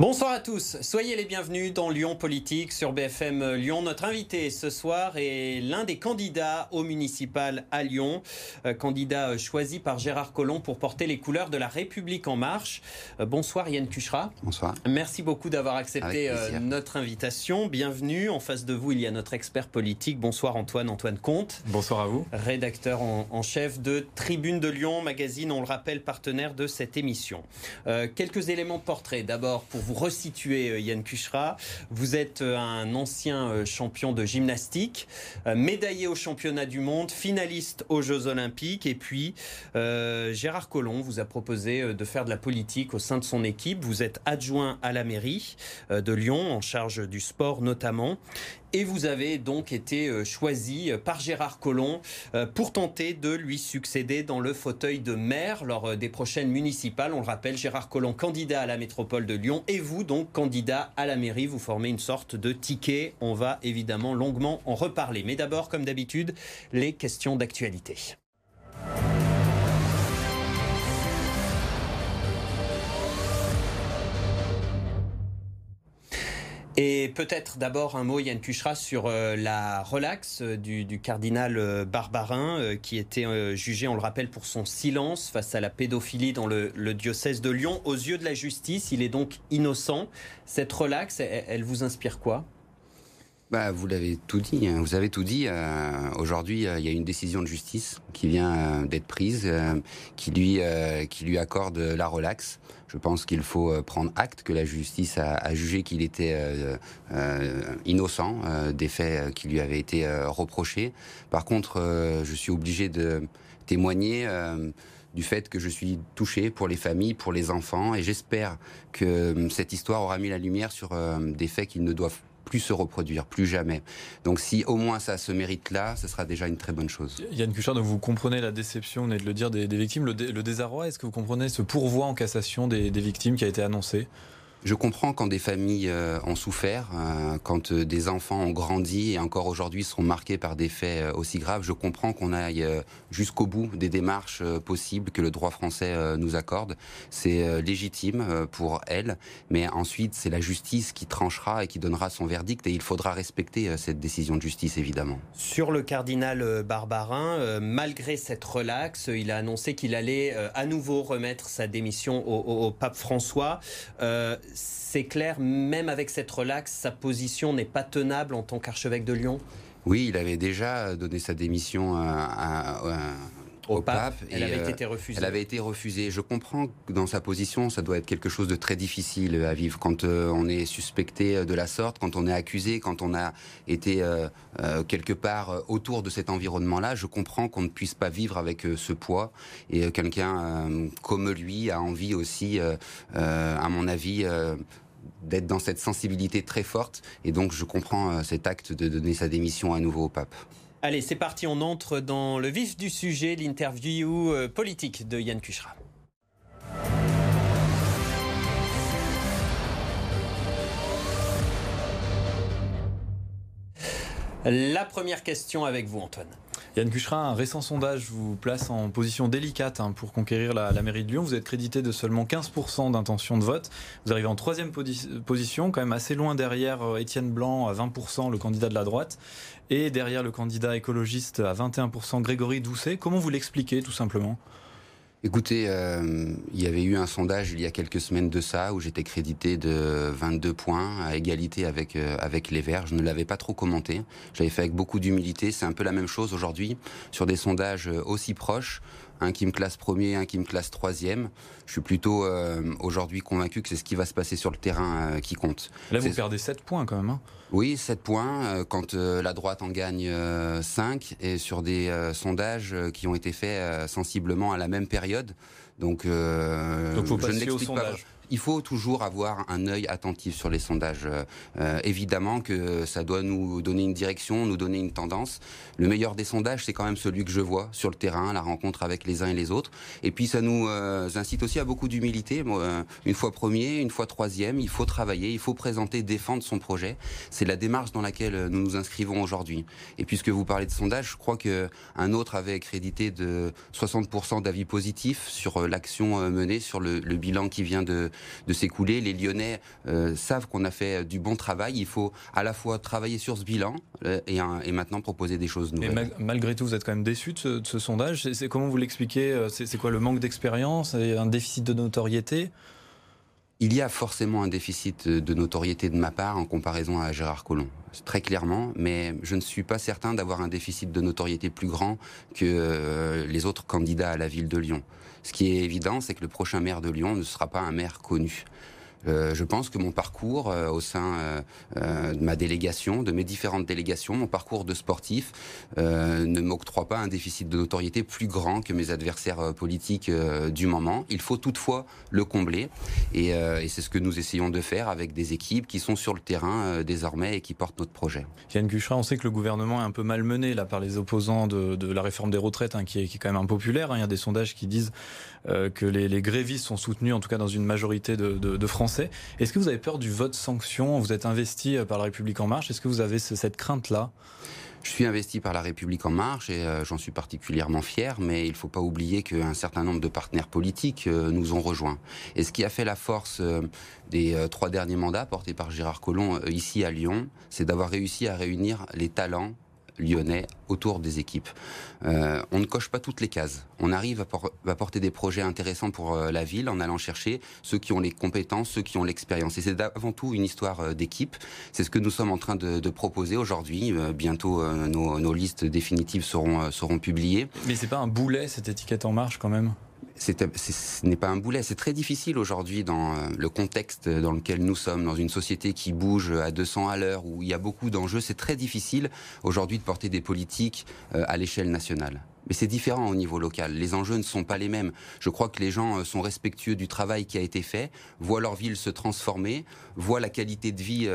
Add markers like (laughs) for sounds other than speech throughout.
Bonsoir à tous, soyez les bienvenus dans Lyon Politique sur BFM Lyon. Notre invité ce soir est l'un des candidats au municipal à Lyon, euh, candidat choisi par Gérard Collomb pour porter les couleurs de la République en marche. Euh, bonsoir Yann Cuchera. Bonsoir. Merci beaucoup d'avoir accepté euh, notre invitation. Bienvenue. En face de vous, il y a notre expert politique. Bonsoir Antoine, Antoine Comte. Bonsoir à vous. Rédacteur en, chef de Tribune de Lyon, magazine, on le rappelle, partenaire de cette émission. quelques éléments de portrait. D'abord, pour vous vous resituer, euh, Yann Kuchra. Vous êtes euh, un ancien euh, champion de gymnastique, médaillé au championnat du monde, finaliste aux Jeux Olympiques. Et puis, Gérard Collomb vous a proposé de faire de la politique au sein de son équipe. Vous êtes adjoint à la mairie de Lyon, en charge du sport notamment. Et vous avez donc été euh, choisi euh, par Gérard Collomb euh, pour tenter de lui succéder dans le fauteuil de maire lors des prochaines municipales. On le rappelle, Gérard Collomb, candidat à la métropole de Lyon, et vous donc candidat à la mairie. Vous formez une sorte de ticket. On va évidemment longuement en reparler. Mais d'abord, comme d'habitude, les questions d'actualité. Et peut-être d'abord un mot, Yann Cuchera, sur euh, la relaxe euh, du, cardinal euh, Barbarin, qui était jugé, on le rappelle, pour son silence face à la pédophilie dans le, diocèse de Lyon. Aux yeux de la justice, il est donc innocent. Cette relaxe, elle vous inspire quoi? Bah, vous l'avez tout dit. Hein. Vous avez tout dit. Euh, aujourd'hui, euh, il y a une décision de justice qui vient euh, d'être prise, qui lui qui lui accorde la relaxe. Je pense qu'il faut prendre acte que la justice a, jugé qu'il était innocent des faits qui lui avaient été reprochés. Par contre, je suis obligé de témoigner du fait que je suis touché pour les familles, pour les enfants, et j'espère que cette histoire aura mis la lumière sur des faits qu'ils ne doivent plus se reproduire, plus jamais. Donc si au moins ça se mérite là, ce sera déjà une très bonne chose. Yann Cuchard, vous comprenez la déception, vous de le dire, des, victimes, le, désarroi. Est-ce que vous comprenez ce pourvoi en cassation des victimes qui a été annoncé? Je comprends quand des familles euh, ont souffert, euh, quand euh, des enfants ont grandi et encore aujourd'hui sont marqués par des faits aussi graves. Je comprends qu'on aille jusqu'au bout des démarches possibles que le droit français nous accorde. C'est légitime pour elles, mais ensuite c'est la justice qui tranchera et qui donnera son verdict et il faudra respecter cette décision de justice évidemment. Sur le cardinal Barbarin, malgré cette relaxe, il a annoncé qu'il allait à nouveau remettre sa démission au pape François c'est clair, même avec cette relaxe, sa position n'est pas tenable en tant qu'archevêque de Lyon? Oui, il avait déjà donné sa démission à, au, pape. elle avait euh, été refusée. Elle avait été refusée. Je comprends que dans sa position, ça doit être quelque chose de très difficile à vivre quand euh, on est suspecté de la sorte, quand on est accusé, quand on a été euh, quelque part autour de cet environnement-là. Je comprends qu'on ne puisse pas vivre avec ce poids et quelqu'un comme lui a envie aussi, à mon avis, d'être dans cette sensibilité très forte. Et donc, je comprends cet acte de donner sa démission à nouveau au pape. Allez, c'est parti, on entre dans le vif du sujet, l'interview euh, politique de Yann Cuchera. La première question avec vous, Antoine. Yann Cuchera, un récent sondage vous place en position délicate hein, pour conquérir la, mairie de Lyon. Vous êtes crédité de seulement 15% d'intention de vote. Vous arrivez en troisième position, quand même assez loin derrière euh, Étienne Blanc à 20%, le candidat de la droite, et derrière le candidat écologiste à 21%, Grégory Doucet. Comment vous l'expliquez tout simplement? Écoutez, euh, il y avait eu un sondage il y a quelques semaines de ça où j'étais crédité de 22 points à égalité avec euh, avec les Verts. Je ne l'avais pas trop commenté. J'avais fait avec beaucoup d'humilité. C'est un peu la même chose aujourd'hui sur des sondages aussi proches un qui me classe premier, un qui me classe troisième. Je suis plutôt euh, aujourd'hui convaincu que c'est ce qui va se passer sur le terrain euh, qui compte. Là, vous perdez 7 points quand même. Hein. oui, 7 points euh, quand la droite en gagne 5 et sur des sondages qui ont été faits sensiblement à la même période. Donc, Donc faut je ne l'explique pas il faut toujours avoir un œil attentif sur les sondages. Euh, évidemment que ça doit nous donner une direction, nous donner une tendance. Le meilleur des sondages, c'est quand même celui que je vois sur le terrain, la rencontre avec les uns et les autres. Et puis ça nous euh, incite aussi à beaucoup d'humilité. Euh, une fois premier, une fois troisième, il faut travailler, il faut présenter, défendre son projet. C'est la démarche dans laquelle nous nous inscrivons aujourd'hui. Et puisque vous parlez de sondage, je crois que un autre avait crédité de 60% d'avis positifs sur l'action menée, sur le bilan qui vient de de s'écouler. Les Lyonnais savent qu'on a fait du bon travail. Il faut à la fois travailler sur ce bilan et, et maintenant proposer des choses nouvelles. Et malgré tout, vous êtes quand même déçu de ce, de ce sondage. C'est comment vous l'expliquez C'est quoi le manque d'expérience, un déficit de notoriété? Il y a forcément un déficit de notoriété de ma part en comparaison à Gérard Collomb, très clairement, mais je ne suis pas certain d'avoir un déficit de notoriété plus grand que euh, les autres candidats à la ville de Lyon. Ce qui est évident, c'est que le prochain maire de Lyon ne sera pas un maire connu. Euh, je pense que mon parcours euh, au sein euh, de ma délégation, de mes différentes délégations, mon parcours de sportif ne m'octroie pas un déficit de notoriété plus grand que mes adversaires politiques du moment. Il faut toutefois le combler et, et c'est ce que nous essayons de faire avec des équipes qui sont sur le terrain désormais et qui portent notre projet. Yann Cuchera, on sait que le gouvernement est un peu malmené là par les opposants de, de la réforme des retraites hein, qui, est, qui, est, quand même impopulaire. Hein. Il y a des sondages qui disent que les, les, grévistes sont soutenus en tout cas dans une majorité de, de, de Français est-ce que vous avez peur du vote sanction? Vous êtes investi euh, par la République en marche. Est-ce que vous avez cette crainte-là? Je suis investi par la République en marche et euh, j'en suis particulièrement fier, mais il ne faut pas oublier qu'un certain nombre de partenaires politiques euh, nous ont rejoints. Et ce qui a fait la force des trois derniers mandats portés par Gérard Collomb ici à Lyon, c'est d'avoir réussi à réunir les talents lyonnais autour des équipes. Euh, on ne coche pas toutes les cases. On arrive à, porter des projets intéressants pour euh, la ville en allant chercher ceux qui ont les compétences, ceux qui ont l'expérience. Et c'est avant tout une histoire euh, d'équipe. C'est ce que nous sommes en train de, proposer aujourd'hui. bientôt, nos, listes définitives seront, seront publiées. Mais c'est pas un boulet cette étiquette en marche quand même? Ce n'est pas un boulet. C'est très difficile aujourd'hui dans euh, le contexte dans lequel nous sommes, dans une société qui bouge à 200 à l'heure, où il y a beaucoup d'enjeux. C'est très difficile aujourd'hui de porter des politiques euh, à l'échelle nationale. Mais c'est différent au niveau local. Les enjeux ne sont pas les mêmes. Je crois que les gens euh, sont respectueux du travail qui a été fait, voient leur ville se transformer, voient la qualité de vie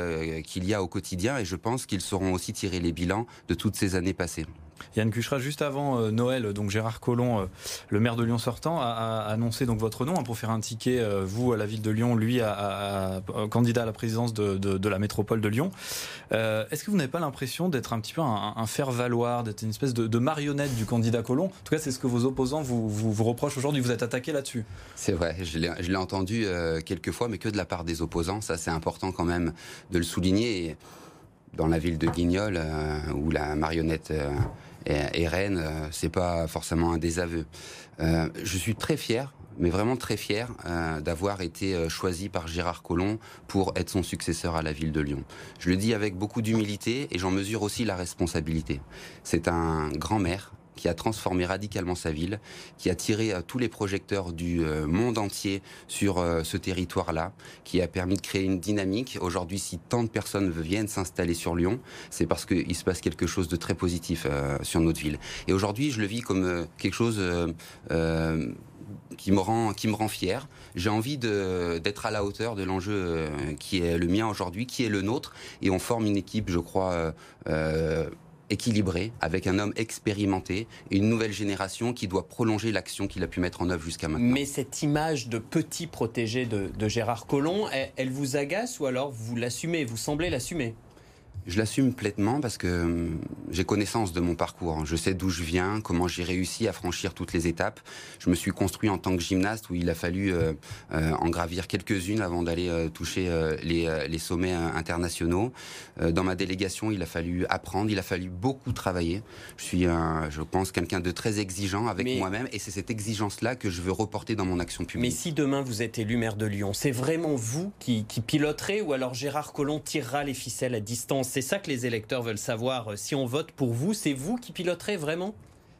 qu'il y a au quotidien, et je pense qu'ils sauront aussi tirer les bilans de toutes ces années passées. Yann Cuchera, juste avant euh, Noël, donc Gérard Collomb, euh, le maire de Lyon sortant, a, annoncé donc votre nom hein, pour faire un ticket, euh, vous à la ville de Lyon, lui candidat à la présidence de, la métropole de Lyon. Est-ce que vous n'avez pas l'impression d'être un petit peu un, faire-valoir, d'être une espèce de, marionnette du candidat Collomb? En tout cas, c'est ce que vos opposants vous, reprochent aujourd'hui. Vous êtes attaqué là-dessus. C'est vrai, je l'ai entendu quelques fois, mais que de la part des opposants. Ça, c'est important quand même de le souligner. Dans la ville de Guignol, où la marionnette et, Rennes, euh, c'est pas forcément un désaveu. Euh, je suis très fier mais vraiment très fier euh, d'avoir été choisi par Gérard Collomb pour être son successeur à la ville de Lyon. Je le dis avec beaucoup d'humilité et j'en mesure aussi la responsabilité. C'est un grand maire, qui a transformé radicalement sa ville, qui a tiré euh, tous les projecteurs du euh, monde entier sur euh, ce territoire-là, qui a permis de créer une dynamique. Aujourd'hui, si tant de personnes viennent s'installer sur Lyon, c'est parce qu'il se passe quelque chose de très positif sur notre ville. Et aujourd'hui, je le vis comme quelque chose qui me rend qui me rend fier. J'ai envie d'être à la hauteur de l'enjeu qui est le mien aujourd'hui, qui est le nôtre, et on forme une équipe, je crois, équilibré, avec un homme expérimenté et une nouvelle génération qui doit prolonger l'action qu'il a pu mettre en œuvre jusqu'à maintenant. Mais cette image de petit protégé de, Gérard Collomb, elle vous agace ou alors vous l'assumez, vous semblez l'assumer? Je l'assume pleinement parce que hum, j'ai connaissance de mon parcours. Je sais d'où je viens, comment j'ai réussi à franchir toutes les étapes. Je me suis construit en tant que gymnaste où il a fallu euh, euh, en gravir quelques-unes avant d'aller euh, toucher les, les, sommets internationaux. dans ma délégation, il a fallu apprendre, il a fallu beaucoup travailler. Je suis, un, je pense, quelqu'un de très exigeant avec moi-même et c'est cette exigence-là que je veux reporter dans mon action publique. Mais si demain vous êtes élu maire de Lyon, c'est vraiment vous qui, qui piloterez ou alors Gérard Collomb tirera les ficelles à distance c'est ça que les électeurs veulent savoir. Si on vote pour vous, c'est vous qui piloterez vraiment?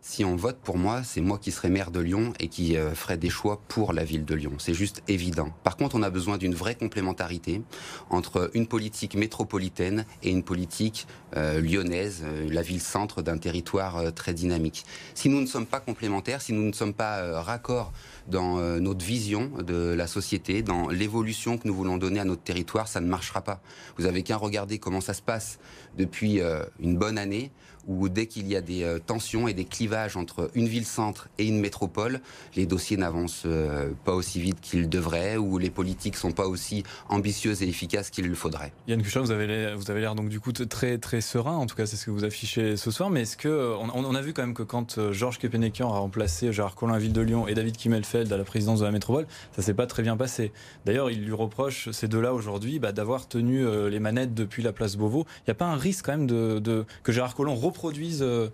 Si on vote pour moi, c'est moi qui serai maire de Lyon et qui euh, ferai des choix pour la ville de Lyon. C'est juste évident. Par contre, on a besoin d'une vraie complémentarité entre une politique métropolitaine et une politique euh, lyonnaise, euh, la ville-centre d'un territoire très dynamique. Si nous ne sommes pas complémentaires, si nous ne sommes pas raccords dans notre vision de la société, dans l'évolution que nous voulons donner à notre territoire, ça ne marchera pas. Vous avez qu'à regarder comment ça se passe depuis une bonne année où dès qu'il y a des euh, tensions et des clivages entre une ville-centre et une métropole, les dossiers n'avancent euh, pas aussi vite qu'ils devraient, ou les politiques sont pas aussi ambitieuses et efficaces qu'il le faudrait. Yann Cuchat, vous avez l'air, vous avez l'air donc du coup très très serein. En tout cas, c'est ce que vous affichez ce soir. Mais est-ce que on, on a vu quand même que quand Georges Kepenekian a remplacé Gérard Collin à Ville de Lyon et David Kimmelfeld à la présidence de la métropole, ça s'est pas très bien passé. D'ailleurs, il lui reproche ces deux-là aujourd'hui bah, d'avoir tenu les manettes depuis la place Beauvau. Il n'y a pas un risque quand même de, que Gérard Collomb euh,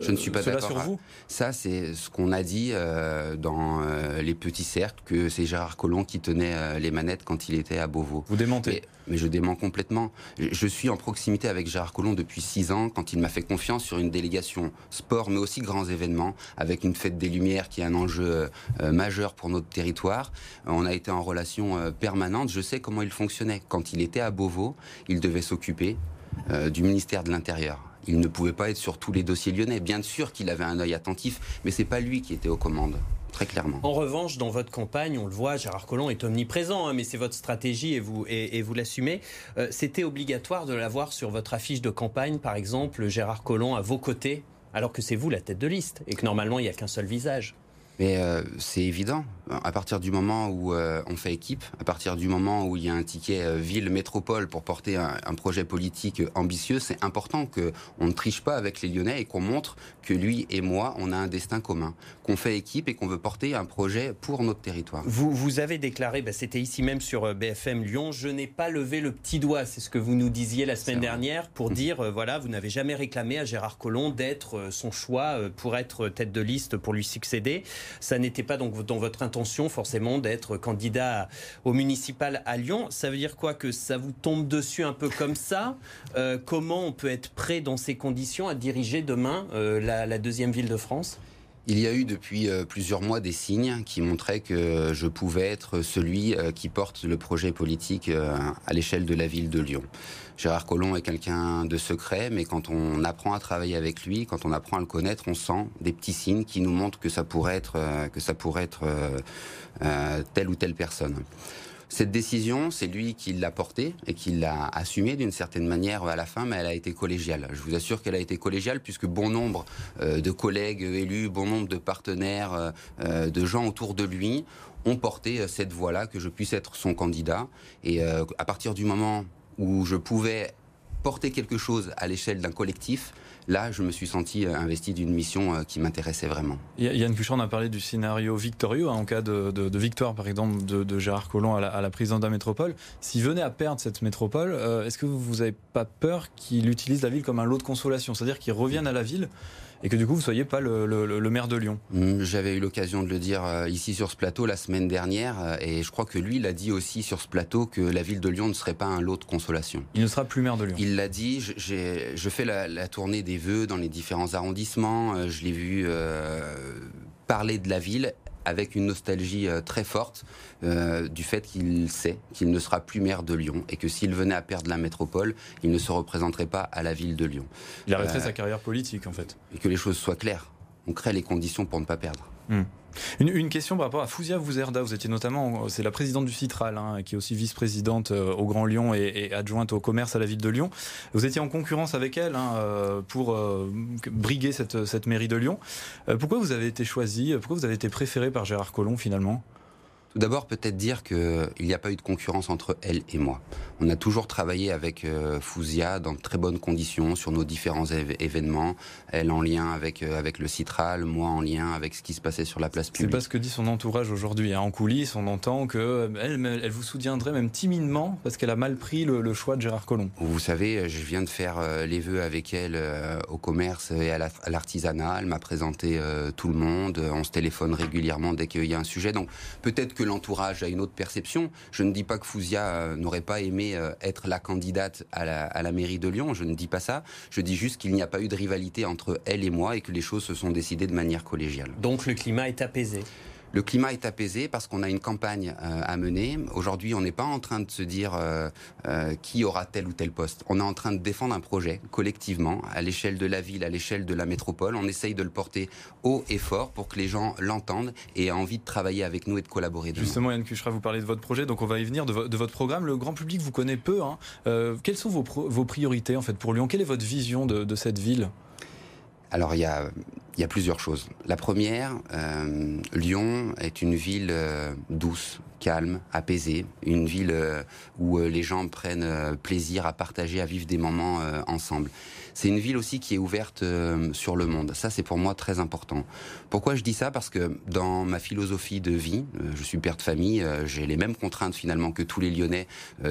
je ne suis pas d'accord. Ça, c'est ce qu'on a dit euh, dans euh, les petits cercles, que c'est Gérard Collomb qui tenait les manettes quand il était à Beauvau. Vous démentez mais, je dément complètement. Je suis en proximité avec Gérard Collomb depuis six ans, quand il m'a fait confiance sur une délégation sport, mais aussi grands événements, avec une fête des Lumières qui est un enjeu majeur pour notre territoire. On a été en relation permanente. Je sais comment il fonctionnait. Quand il était à Beauvau, il devait s'occuper euh, du ministère de l'Intérieur. Il ne pouvait pas être sur tous les dossiers lyonnais. Bien sûr qu'il avait un œil attentif, mais c'est pas lui qui était aux commandes. Très clairement. En revanche, dans votre campagne, on le voit, Gérard Collomb est omniprésent, hein, mais c'est votre stratégie et vous, l'assumez. Euh, c'était obligatoire de l'avoir sur votre affiche de campagne, par exemple, Gérard Collomb à vos côtés, alors que c'est vous la tête de liste et que normalement il n'y a qu'un seul visage. Mais euh, c'est évident. À partir du moment où euh, on fait équipe, à partir du moment où il y a un ticket euh, ville-métropole pour porter un, un projet politique ambitieux, c'est important que on ne triche pas avec les Lyonnais et qu'on montre que lui et moi, on a un destin commun, qu'on fait équipe et qu'on veut porter un projet pour notre territoire. Vous, vous avez déclaré, bah, c'était ici même sur BFM Lyon, je n'ai pas levé le petit doigt, c'est ce que vous nous disiez la semaine dernière, pour mmh. dire, voilà, vous n'avez jamais réclamé à Gérard Collomb d'être son choix pour être tête de liste pour lui succéder. Ça n'était pas donc dans votre intention forcément d'être candidat au municipal à Lyon. Ça veut dire quoi Que ça vous tombe dessus un peu comme ça? Euh, Comment on peut être prêt dans ces conditions à diriger demain euh, la, deuxième ville de France? Il y a eu depuis euh, plusieurs mois des signes qui montraient que je pouvais être celui qui porte le projet politique à l'échelle de la ville de Lyon. Gérard Collomb est quelqu'un de secret, mais quand on apprend à travailler avec lui, quand on apprend à le connaître, on sent des petits signes qui nous montrent que ça pourrait être, euh, que ça pourrait être euh, euh, telle ou telle personne. Cette décision, c'est lui qui l'a portée et qui l'a assumée d'une certaine manière à la fin, mais elle a été collégiale. Je vous assure qu'elle a été collégiale puisque bon nombre de collègues élus, bon nombre de partenaires, de gens autour de lui ont porté cette voie-là, que je puisse être son candidat. Et à partir du moment où je pouvais porter quelque chose à l'échelle d'un collectif, là, je me suis senti euh, investi d'une mission euh, qui m'intéressait vraiment. Yann Cuchon a parlé du scénario victorieux, hein, en cas de, victoire, par exemple, de, Gérard Collomb à la, à la, présidence de la métropole. S'il venait à perdre cette métropole, euh, est-ce que vous n'avez pas peur qu'il utilise la ville comme un lot de consolation C'est-à-dire qu'il revienne à la ville et que du coup vous ne soyez pas le, maire de Lyon. Mm, j'avais eu l'occasion de le dire euh, ici sur ce plateau la semaine dernière euh, et je crois que lui l'a dit aussi sur ce plateau que la ville de Lyon ne serait pas un lot de consolation. Il ne sera plus maire de Lyon. Il l'a dit, je fais la, tournée des vœux dans les différents arrondissements, euh, je l'ai vu parler de la ville avec une nostalgie euh, très forte euh, du fait qu'il sait qu'il ne sera plus maire de Lyon et que s'il venait à perdre la métropole, il ne se représenterait pas à la ville de Lyon. Il arrêterait euh, sa carrière politique en fait. Et que les choses soient claires. On crée les conditions pour ne pas perdre. Hmm. Une, question par rapport à Fouzia Vouzerda. Vous étiez notamment, c'est la présidente du Citral, hein, qui est aussi vice-présidente euh, au Grand Lyon et, adjointe au commerce à la ville de Lyon. Vous étiez en concurrence avec elle hein, euh, pour euh, briguer cette, cette, mairie de Lyon. pourquoi vous avez été choisi Pourquoi vous avez été préféré par Gérard Collomb finalement? Tout d'abord, peut-être dire qu'il n'y a pas eu de concurrence entre elle et moi. On a toujours travaillé avec euh, Fouzia dans de très bonnes conditions sur nos différents événements. Elle en lien avec, euh, avec le Citral, moi en lien avec ce qui se passait sur la place publique. C'est pas ce que dit son entourage aujourd'hui. Hein. En coulisses, on entend qu'elle euh, elle vous soutiendrait même timidement parce qu'elle a mal pris le, choix de Gérard Collomb. Vous savez, je viens de faire les vœux avec elle au commerce et à l'artisanat. Elle m'a présenté tout le monde. On se téléphone régulièrement dès qu'il y a un sujet. Donc peut-être que l'entourage a une autre perception. Je ne dis pas que Fouzia euh, n'aurait pas aimé euh, être la candidate à la, à la, mairie de Lyon, je ne dis pas ça. Je dis juste qu'il n'y a pas eu de rivalité entre elle et moi et que les choses se sont décidées de manière collégiale. Donc le climat est apaisé le climat est apaisé parce qu'on a une campagne euh, à mener. Aujourd'hui, on n'est pas en train de se dire euh, euh, qui aura tel ou tel poste. On est en train de défendre un projet collectivement, à l'échelle de la ville, à l'échelle de la métropole. On essaye de le porter haut et fort pour que les gens l'entendent et aient envie de travailler avec nous et de collaborer. Justement, Yann Cuchera, vous parlez de votre projet, donc on va y venir, de, votre programme. Le grand public vous connaît peu. Hein. quelles sont vos, priorités en fait pour Lyon? Quelle est votre vision de cette ville? Alors il y a, plusieurs choses. La première, euh, Lyon est une ville euh, douce, calme, apaisée, une ville euh, où les gens prennent plaisir à partager, à vivre des moments ensemble. C'est une ville aussi qui est ouverte sur le monde. Ça, c'est pour moi très important. Pourquoi je dis ça? Parce que dans ma philosophie de vie, je suis père de famille, j'ai les mêmes contraintes finalement que tous les Lyonnais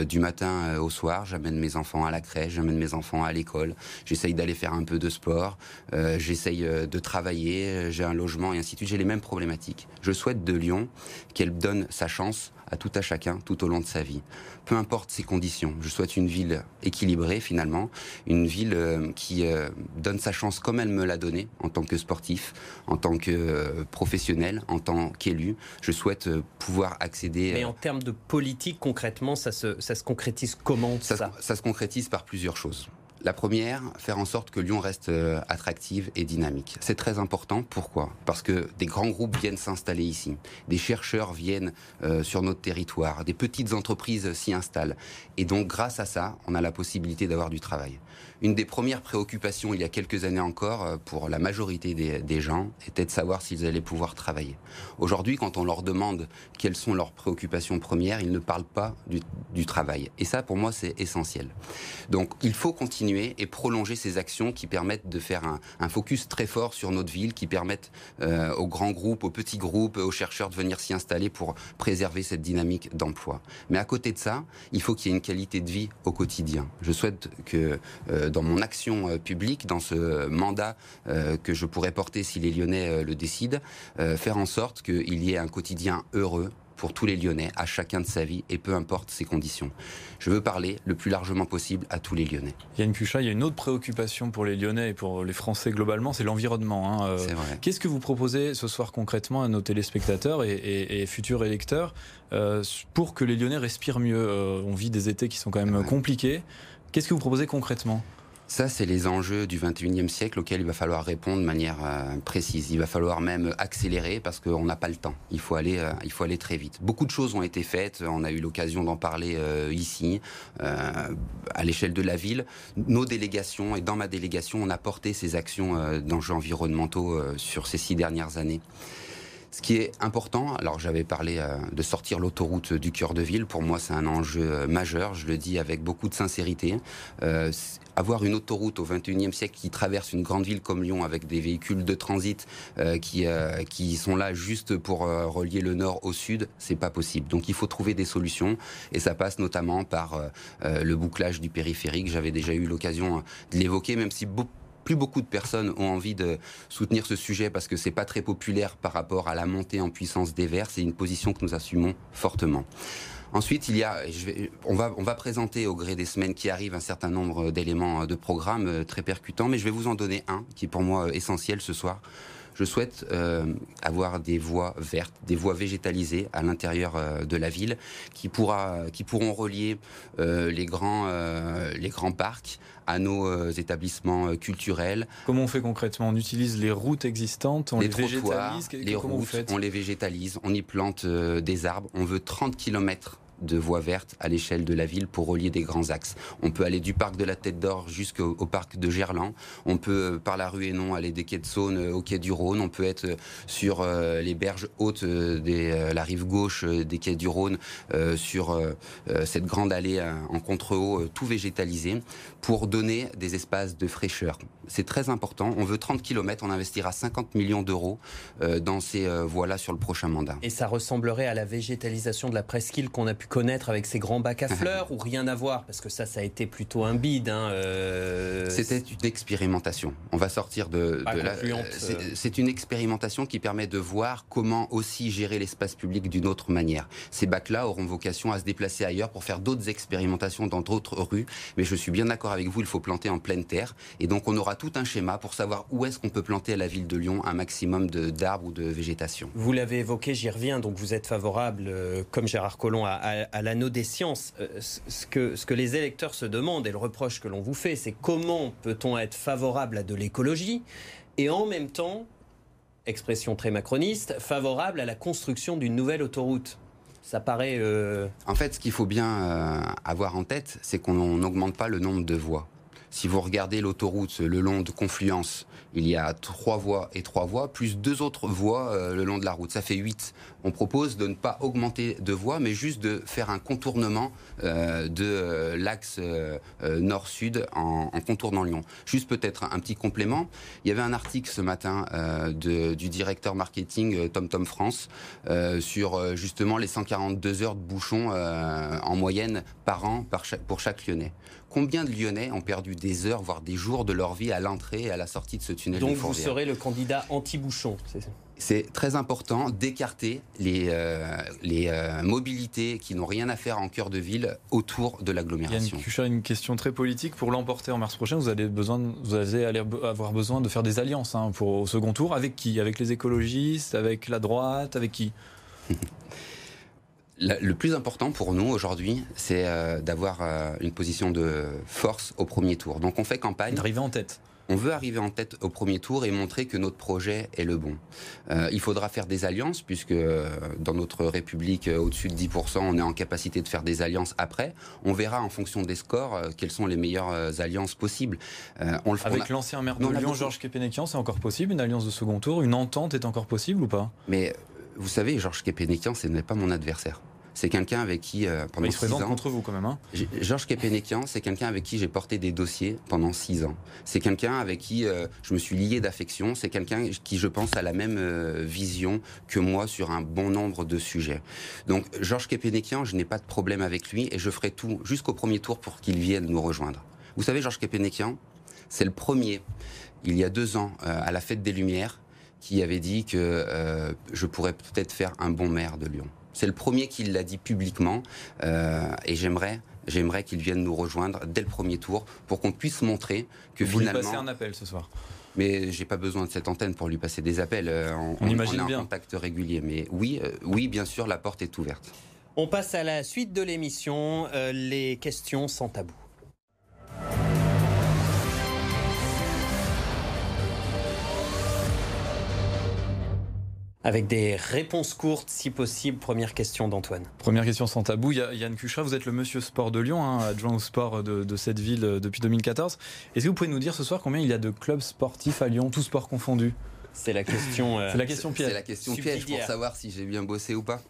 du matin au soir. J'amène mes enfants à la crèche, j'amène mes enfants à l'école, j'essaye d'aller faire un peu de sport, j'essaye de travailler j'ai un logement et ainsi de suite. J'ai les mêmes problématiques. Je souhaite de Lyon qu'elle donne sa chance à tout à chacun tout au long de sa vie. Peu importe ses conditions. Je souhaite une ville équilibrée finalement, une ville euh, qui euh, donne sa chance comme elle me l'a donné en tant que sportif, en tant que euh, professionnel, en tant qu'élu. Je souhaite pouvoir accéder. Mais en termes de politique, concrètement, ça se, ça se concrétise comment ça, ça se concrétise par plusieurs choses. La première, faire en sorte que Lyon reste euh, attractive et dynamique. C'est très important. Pourquoi? Parce que des grands groupes viennent s'installer ici, des chercheurs viennent euh, sur notre territoire, des petites entreprises s'y installent. Et donc, grâce à ça, on a la possibilité d'avoir du travail. Une des premières préoccupations, il y a quelques années encore, euh, pour la majorité des, gens, était de savoir s'ils allaient pouvoir travailler. Aujourd'hui, quand on leur demande quelles sont leurs préoccupations premières, ils ne parlent pas du, travail. Et ça, pour moi, c'est essentiel. Donc, il faut continuer et prolonger ces actions qui permettent de faire un, focus très fort sur notre ville, qui permettent euh, aux grands groupes, aux petits groupes, aux chercheurs de venir s'y installer pour préserver cette dynamique d'emploi. Mais à côté de ça, il faut qu'il y ait une qualité de vie au quotidien. Je souhaite que euh, dans mon action euh, publique, dans ce mandat que je pourrais porter si les Lyonnais le décident, faire en sorte qu'il y ait un quotidien heureux pour tous les Lyonnais, à chacun de sa vie, et peu importe ses conditions. Je veux parler le plus largement possible à tous les Lyonnais. Yann Cuchat, il y a une autre préoccupation pour les Lyonnais et pour les Français globalement, c'est l'environnement. Hein. Qu'est-ce que vous proposez ce soir concrètement à nos téléspectateurs et, futurs électeurs pour que les Lyonnais respirent mieux On vit des étés qui sont quand même compliqués. Qu'est-ce que vous proposez concrètement? Ça, c'est les enjeux du 21e siècle auxquels il va falloir répondre de manière euh, précise. Il va falloir même accélérer parce qu'on n'a pas le temps. Il faut aller, euh, il faut aller très vite. Beaucoup de choses ont été faites. On a eu l'occasion d'en parler euh, ici, à l'échelle de la ville. Nos délégations et dans ma délégation, on a porté ces actions d'enjeux environnementaux sur ces six dernières années. Ce qui est important, alors j'avais parlé euh, de sortir l'autoroute du cœur de ville, pour moi c'est un enjeu euh, majeur, je le dis avec beaucoup de sincérité. Euh, avoir une autoroute au 21e siècle qui traverse une grande ville comme Lyon avec des véhicules de transit qui, qui sont là juste pour relier le nord au sud, c'est pas possible. Donc il faut trouver des solutions et ça passe notamment par le bouclage du périphérique. J'avais déjà eu l'occasion de l'évoquer, même si beaucoup plus beaucoup de personnes ont envie de soutenir ce sujet parce que c'est pas très populaire par rapport à la montée en puissance des Verts. C'est une position que nous assumons fortement. Ensuite, il y a, on, va, on va présenter au gré des semaines qui arrivent un certain nombre d'éléments de programme euh, très percutants, mais je vais vous en donner un qui est pour moi essentiel ce soir. Je souhaite euh, avoir des voies vertes, des voies végétalisées à l'intérieur euh, de la ville qui, pourra, qui pourront relier les, grands, les grands parcs à nos euh, établissements euh, culturels. Comment on fait concrètement? On utilise les routes existantes, on les, végétalise Les routes, on les végétalise, on y plante euh, des arbres. On veut 30 km de voies vertes à l'échelle de la ville pour relier des grands axes. On peut aller du parc de la Tête d'Or jusqu'au parc de Gerland. On peut, euh, par la rue Hénon, aller des quais de Saône euh, au quai du Rhône. On peut être euh, sur les berges hautes de la rive gauche des quais du Rhône, sur cette grande allée en contre-haut, tout végétalisé, pour donner des espaces de fraîcheur. C'est très important. On veut 30 km, on investira 50 millions d'euros dans ces voies-là sur le prochain mandat. Et ça ressemblerait à la végétalisation de la presqu'île qu'on a pu connaître avec ces grands bacs à fleurs ou rien à voir Parce que ça, ça a été plutôt un bide. Hein, euh, C'était une expérimentation. On va sortir de, la. Euh. C'est une expérimentation qui permet de voir comment aussi gérer l'espace public d'une autre manière. Ces bacs-là auront vocation à se déplacer ailleurs pour faire d'autres expérimentations dans d'autres rues. Mais je suis bien d'accord avec vous, il faut planter en pleine terre. Et donc, on aura tout un schéma pour savoir où est-ce qu'on peut planter à la ville de Lyon un maximum d'arbres ou de végétation. Vous l'avez évoqué, j'y reviens. Donc, vous êtes favorable, euh, comme Gérard Collomb, à à, l'anneau des sciences. Euh, ce que, ce que les électeurs se demandent et le reproche que l'on vous fait, c'est comment peut-on être favorable à de l'écologie et en même temps, expression très macroniste, favorable à la construction d'une nouvelle autoroute ça paraît. Euh, en fait, ce qu'il faut bien euh, avoir en tête, c'est qu'on n'augmente pas le nombre de voies. Si vous regardez l'autoroute le long de Confluence, il y a trois voies et trois voies, plus deux autres voies euh, le long de la route. Ça fait huit. On propose de ne pas augmenter de voies, mais juste de faire un contournement euh, de euh, l'axe nord-sud en, contournant Lyon. Juste peut-être un petit complément. Il y avait un article ce matin du directeur marketing TomTom Tom France sur justement les 142 heures de bouchons en moyenne par an pour chaque Lyonnais. Combien de Lyonnais ont perdu des heures, voire des jours de leur vie à l'entrée et à la sortie de ce tunnel Donc vous serez le candidat anti-bouchon, c'est très important d'écarter les, euh, les euh, mobilités qui n'ont rien à faire en cœur de ville autour de l'agglomération. Yann une question très politique. Pour l'emporter en mars prochain, vous allez, besoin, vous allez avoir besoin de faire des alliances hein, pour, au second tour. Avec qui? Avec les écologistes? Avec la droite? Avec qui? (laughs) le plus important pour nous aujourd'hui, c'est euh, d'avoir euh, une position de force au premier tour. Donc on fait campagne. D'arriver en tête. On veut arriver en tête au premier tour et montrer que notre projet est le bon. Euh, il faudra faire des alliances, puisque dans notre République, au-dessus de 10%, on est en capacité de faire des alliances après. On verra en fonction des scores quelles sont les meilleures alliances possibles. on le Avec l'ancien maire de Lyon, Georges Kepenekian, c'est encore possible Une alliance de second tour Une entente est encore possible ou pas? Mais vous savez, Georges Kepenekian, ce n'est pas mon adversaire. C'est quelqu'un avec qui, euh, pendant six ans... contre vous quand même. Hein Georges Kepenekian, c'est quelqu'un avec qui j'ai porté des dossiers pendant six ans. C'est quelqu'un avec qui euh, je me suis lié d'affection. C'est quelqu'un qui, je pense, a la même euh, vision que moi sur un bon nombre de sujets. Donc, Georges Kepenekian, je n'ai pas de problème avec lui et je ferai tout jusqu'au premier tour pour qu'il vienne nous rejoindre. Vous savez, Georges Kepenekian, c'est le premier, il y a deux ans, à la Fête des Lumières, qui avait dit que je pourrais peut-être faire un bon maire de Lyon. C'est le premier qui l'a dit publiquement euh, et j'aimerais j'aimerais qu'il vienne nous rejoindre dès le premier tour pour qu'on puisse montrer que Vous finalement. Lui passer un appel ce soir. Mais j'ai pas besoin de cette antenne pour lui passer des appels. Euh, on, imagine bien. contact régulier. Mais oui, euh, oui, bien sûr, la porte est ouverte. On passe à la suite de l'émission. les questions sans tabou. Avec des réponses courtes, si possible. Première question d'Antoine. Première question sans tabou. Yann Cuchra, vous êtes le monsieur sport de Lyon, hein, adjoint au sport de, cette ville euh, depuis 2014. Est-ce que vous pouvez nous dire ce soir combien il y a de clubs sportifs à Lyon, tous sports confondus? C'est la question. Euh, c'est la question piège. C'est la question piège pour savoir si j'ai bien bossé ou pas.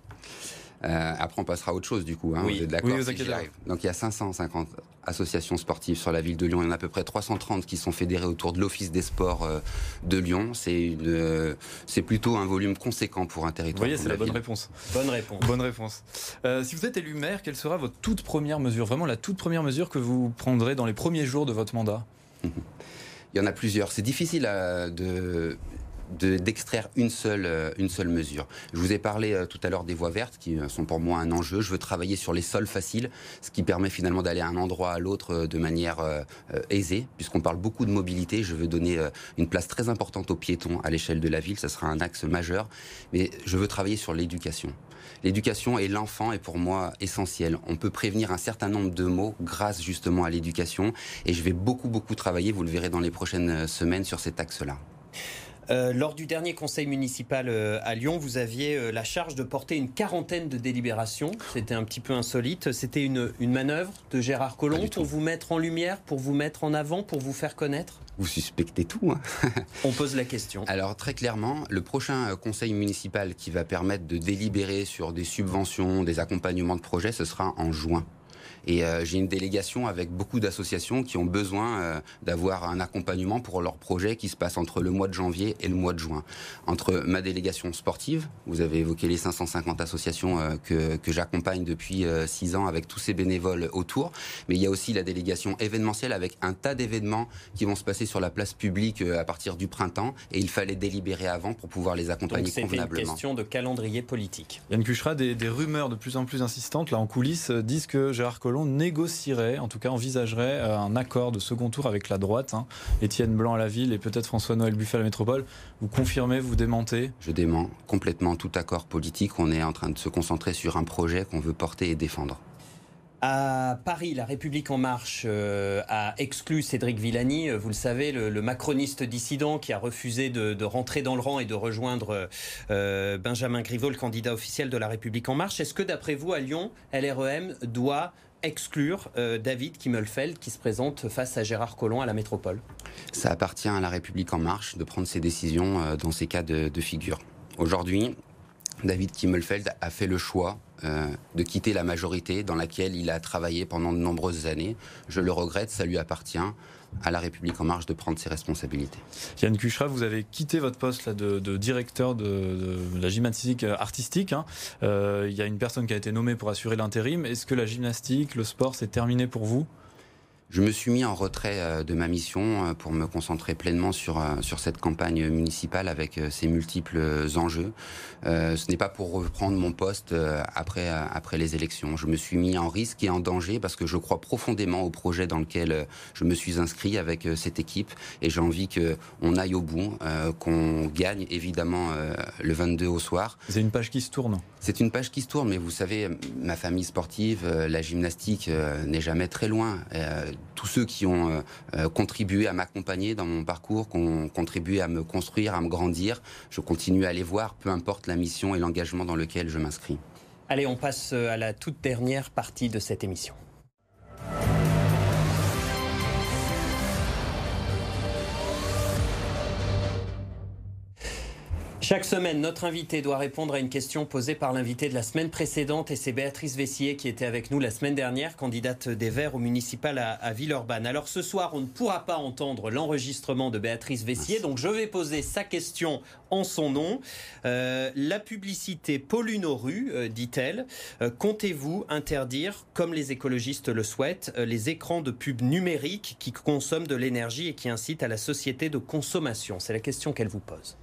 Euh, après, on passera à autre chose, du coup. Hein, oui. Vous êtes d'accord oui, Donc, il y a 550 associations sportives sur la ville de Lyon. Il y en a à peu près 330 qui sont fédérées autour de l'Office des sports euh, de Lyon. C'est euh, c'est plutôt un volume conséquent pour un territoire. Vous voyez, c'est la, bonne réponse. Bonne réponse. Bonne réponse. si vous êtes élu maire, quelle sera votre toute première mesure, vraiment la toute première mesure que vous prendrez dans les premiers jours de votre mandat? (laughs) Il y en a plusieurs. C'est difficile de d'extraire une seule euh, une seule mesure. Je vous ai parlé euh, tout à l'heure des voies vertes qui euh, sont pour moi un enjeu. Je veux travailler sur les sols faciles, ce qui permet finalement d'aller à un endroit à l'autre de manière aisée, puisqu'on parle beaucoup de mobilité. Je veux donner une place très importante aux piétons à l'échelle de la ville. Ça sera un axe majeur. Mais je veux travailler sur l'éducation. L'éducation et l'enfant est pour moi essentiel. On peut prévenir un certain nombre de mots grâce justement à l'éducation. Et je vais beaucoup, beaucoup travailler, vous le verrez dans les prochaines semaines, sur cet axe-là. Euh, lors du dernier conseil municipal euh, à Lyon, vous aviez euh, la charge de porter une quarantaine de délibérations. C'était un petit peu insolite. C'était une, une manœuvre de Gérard Collomb pour vous mettre en lumière, pour vous mettre en avant, pour vous faire connaître? Vous suspectez tout. Hein (laughs) On pose la question. Alors très clairement, le prochain conseil municipal qui va permettre de délibérer sur des subventions, des accompagnements de projets, ce sera en juin. Et euh, j'ai une délégation avec beaucoup d'associations qui ont besoin euh, d'avoir un accompagnement pour leurs projets qui se passe entre le mois de janvier et le mois de juin. Entre ma délégation sportive, vous avez évoqué les 550 associations euh, que, que j'accompagne depuis 6 ans avec tous ces bénévoles autour, mais il y a aussi la délégation événementielle avec un tas d'événements qui vont se passer sur la place publique à partir du printemps et il fallait délibérer avant pour pouvoir les accompagner Donc convenablement. C'est une question de calendrier politique. Yann Cuchera, des, des rumeurs de plus en plus insistantes là en coulisses disent que Gérard Collomb négocierait, en tout cas envisagerait euh, un accord de second tour avec la droite. Hein. Étienne Blanc à la ville et peut-être François-Noël Buffet à la métropole. Vous confirmez, vous démentez? Je dément complètement tout accord politique. On est en train de se concentrer sur un projet qu'on veut porter et défendre. À Paris, la République en marche euh, a exclu Cédric Villani, euh, vous le savez, le, macroniste dissident qui a refusé de, rentrer dans le rang et de rejoindre Benjamin Griveaux, le candidat officiel de la République en marche. Est-ce que d'après vous, à Lyon, LREM doit exclure David Kimmelfeld qui se présente face à Gérard Collomb à la métropole Ça appartient à la République en marche de prendre ses décisions dans ces cas de, de figure. Aujourd'hui, David Kimmelfeld a fait le choix euh, de quitter la majorité dans laquelle il a travaillé pendant de nombreuses années. Je le regrette, ça lui appartient à la République en marche de prendre ses responsabilités. Yann Kuchra, vous avez quitté votre poste de, directeur de, la gymnastique artistique. Hein. Euh, il y a une personne qui a été nommée pour assurer l'intérim. Est-ce que la gymnastique, le sport, c'est terminé pour vous? Je me suis mis en retrait euh, de ma mission euh, pour me concentrer pleinement sur, euh, sur cette campagne municipale avec ses multiples enjeux. Ce n'est pas pour reprendre mon poste après, après les élections. Je me suis mis en risque et en danger parce que je crois profondément au projet dans lequel je me suis inscrit avec cette équipe et j'ai envie qu'on aille au bout, qu'on gagne évidemment le 22 au soir. C'est une page qui se tourne. C'est une page qui se tourne, mais vous savez, ma famille sportive, la gymnastique n'est jamais très loin tous ceux qui ont euh, euh, contribué à m'accompagner dans mon parcours, qui ont contribué à me construire, à me grandir, je continue à les voir, peu importe la mission et l'engagement dans lequel je m'inscris. Allez, on passe euh, à la toute dernière partie de cette émission. Chaque semaine, notre invité doit répondre à une question posée par l'invité de la semaine précédente et c'est Béatrice Vessier qui était avec nous la semaine dernière, candidate des Verts au municipal à, Villeurbanne. Alors ce soir, on ne pourra pas entendre l'enregistrement de Béatrice Vessier, donc je vais poser sa question en son nom. Euh, la publicité pollue nos rues, euh, dit-elle. Euh, comptez-vous interdire, comme les écologistes le souhaitent, les écrans de pub numériques qui consomment de l'énergie et qui incitent à la société de consommation? C'est la question qu'elle vous pose.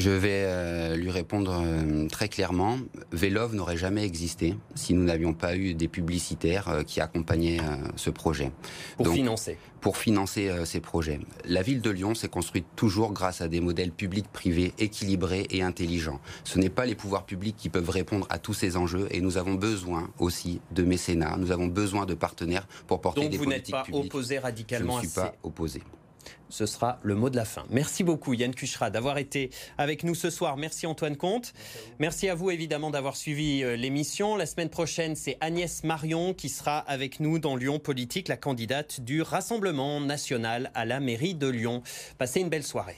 Je vais euh, lui répondre euh, très clairement. Vélov n'aurait jamais existé si nous n'avions pas eu des publicitaires euh, qui accompagnaient ce projet. Pour financer. Pour financer ces projets. La ville de Lyon s'est construite toujours grâce à des modèles publics-privés équilibrés et intelligents. Ce n'est pas les pouvoirs publics qui peuvent répondre à tous ces enjeux et nous avons besoin aussi de mécénat. Nous avons besoin de partenaires pour porter des politiques publiques. Donc vous n'êtes pas opposé radicalement Je ne suis pas opposé ce sera le mot de la fin. Merci beaucoup Yann Kuchra d'avoir été avec nous ce soir. Merci Antoine Comte. Merci à vous, évidemment d'avoir suivi euh, l'émission. La semaine prochaine, c'est Agnès Marion qui sera avec nous dans Lyon Politique, la candidate du Rassemblement national à la mairie de Lyon. Passez une belle soirée.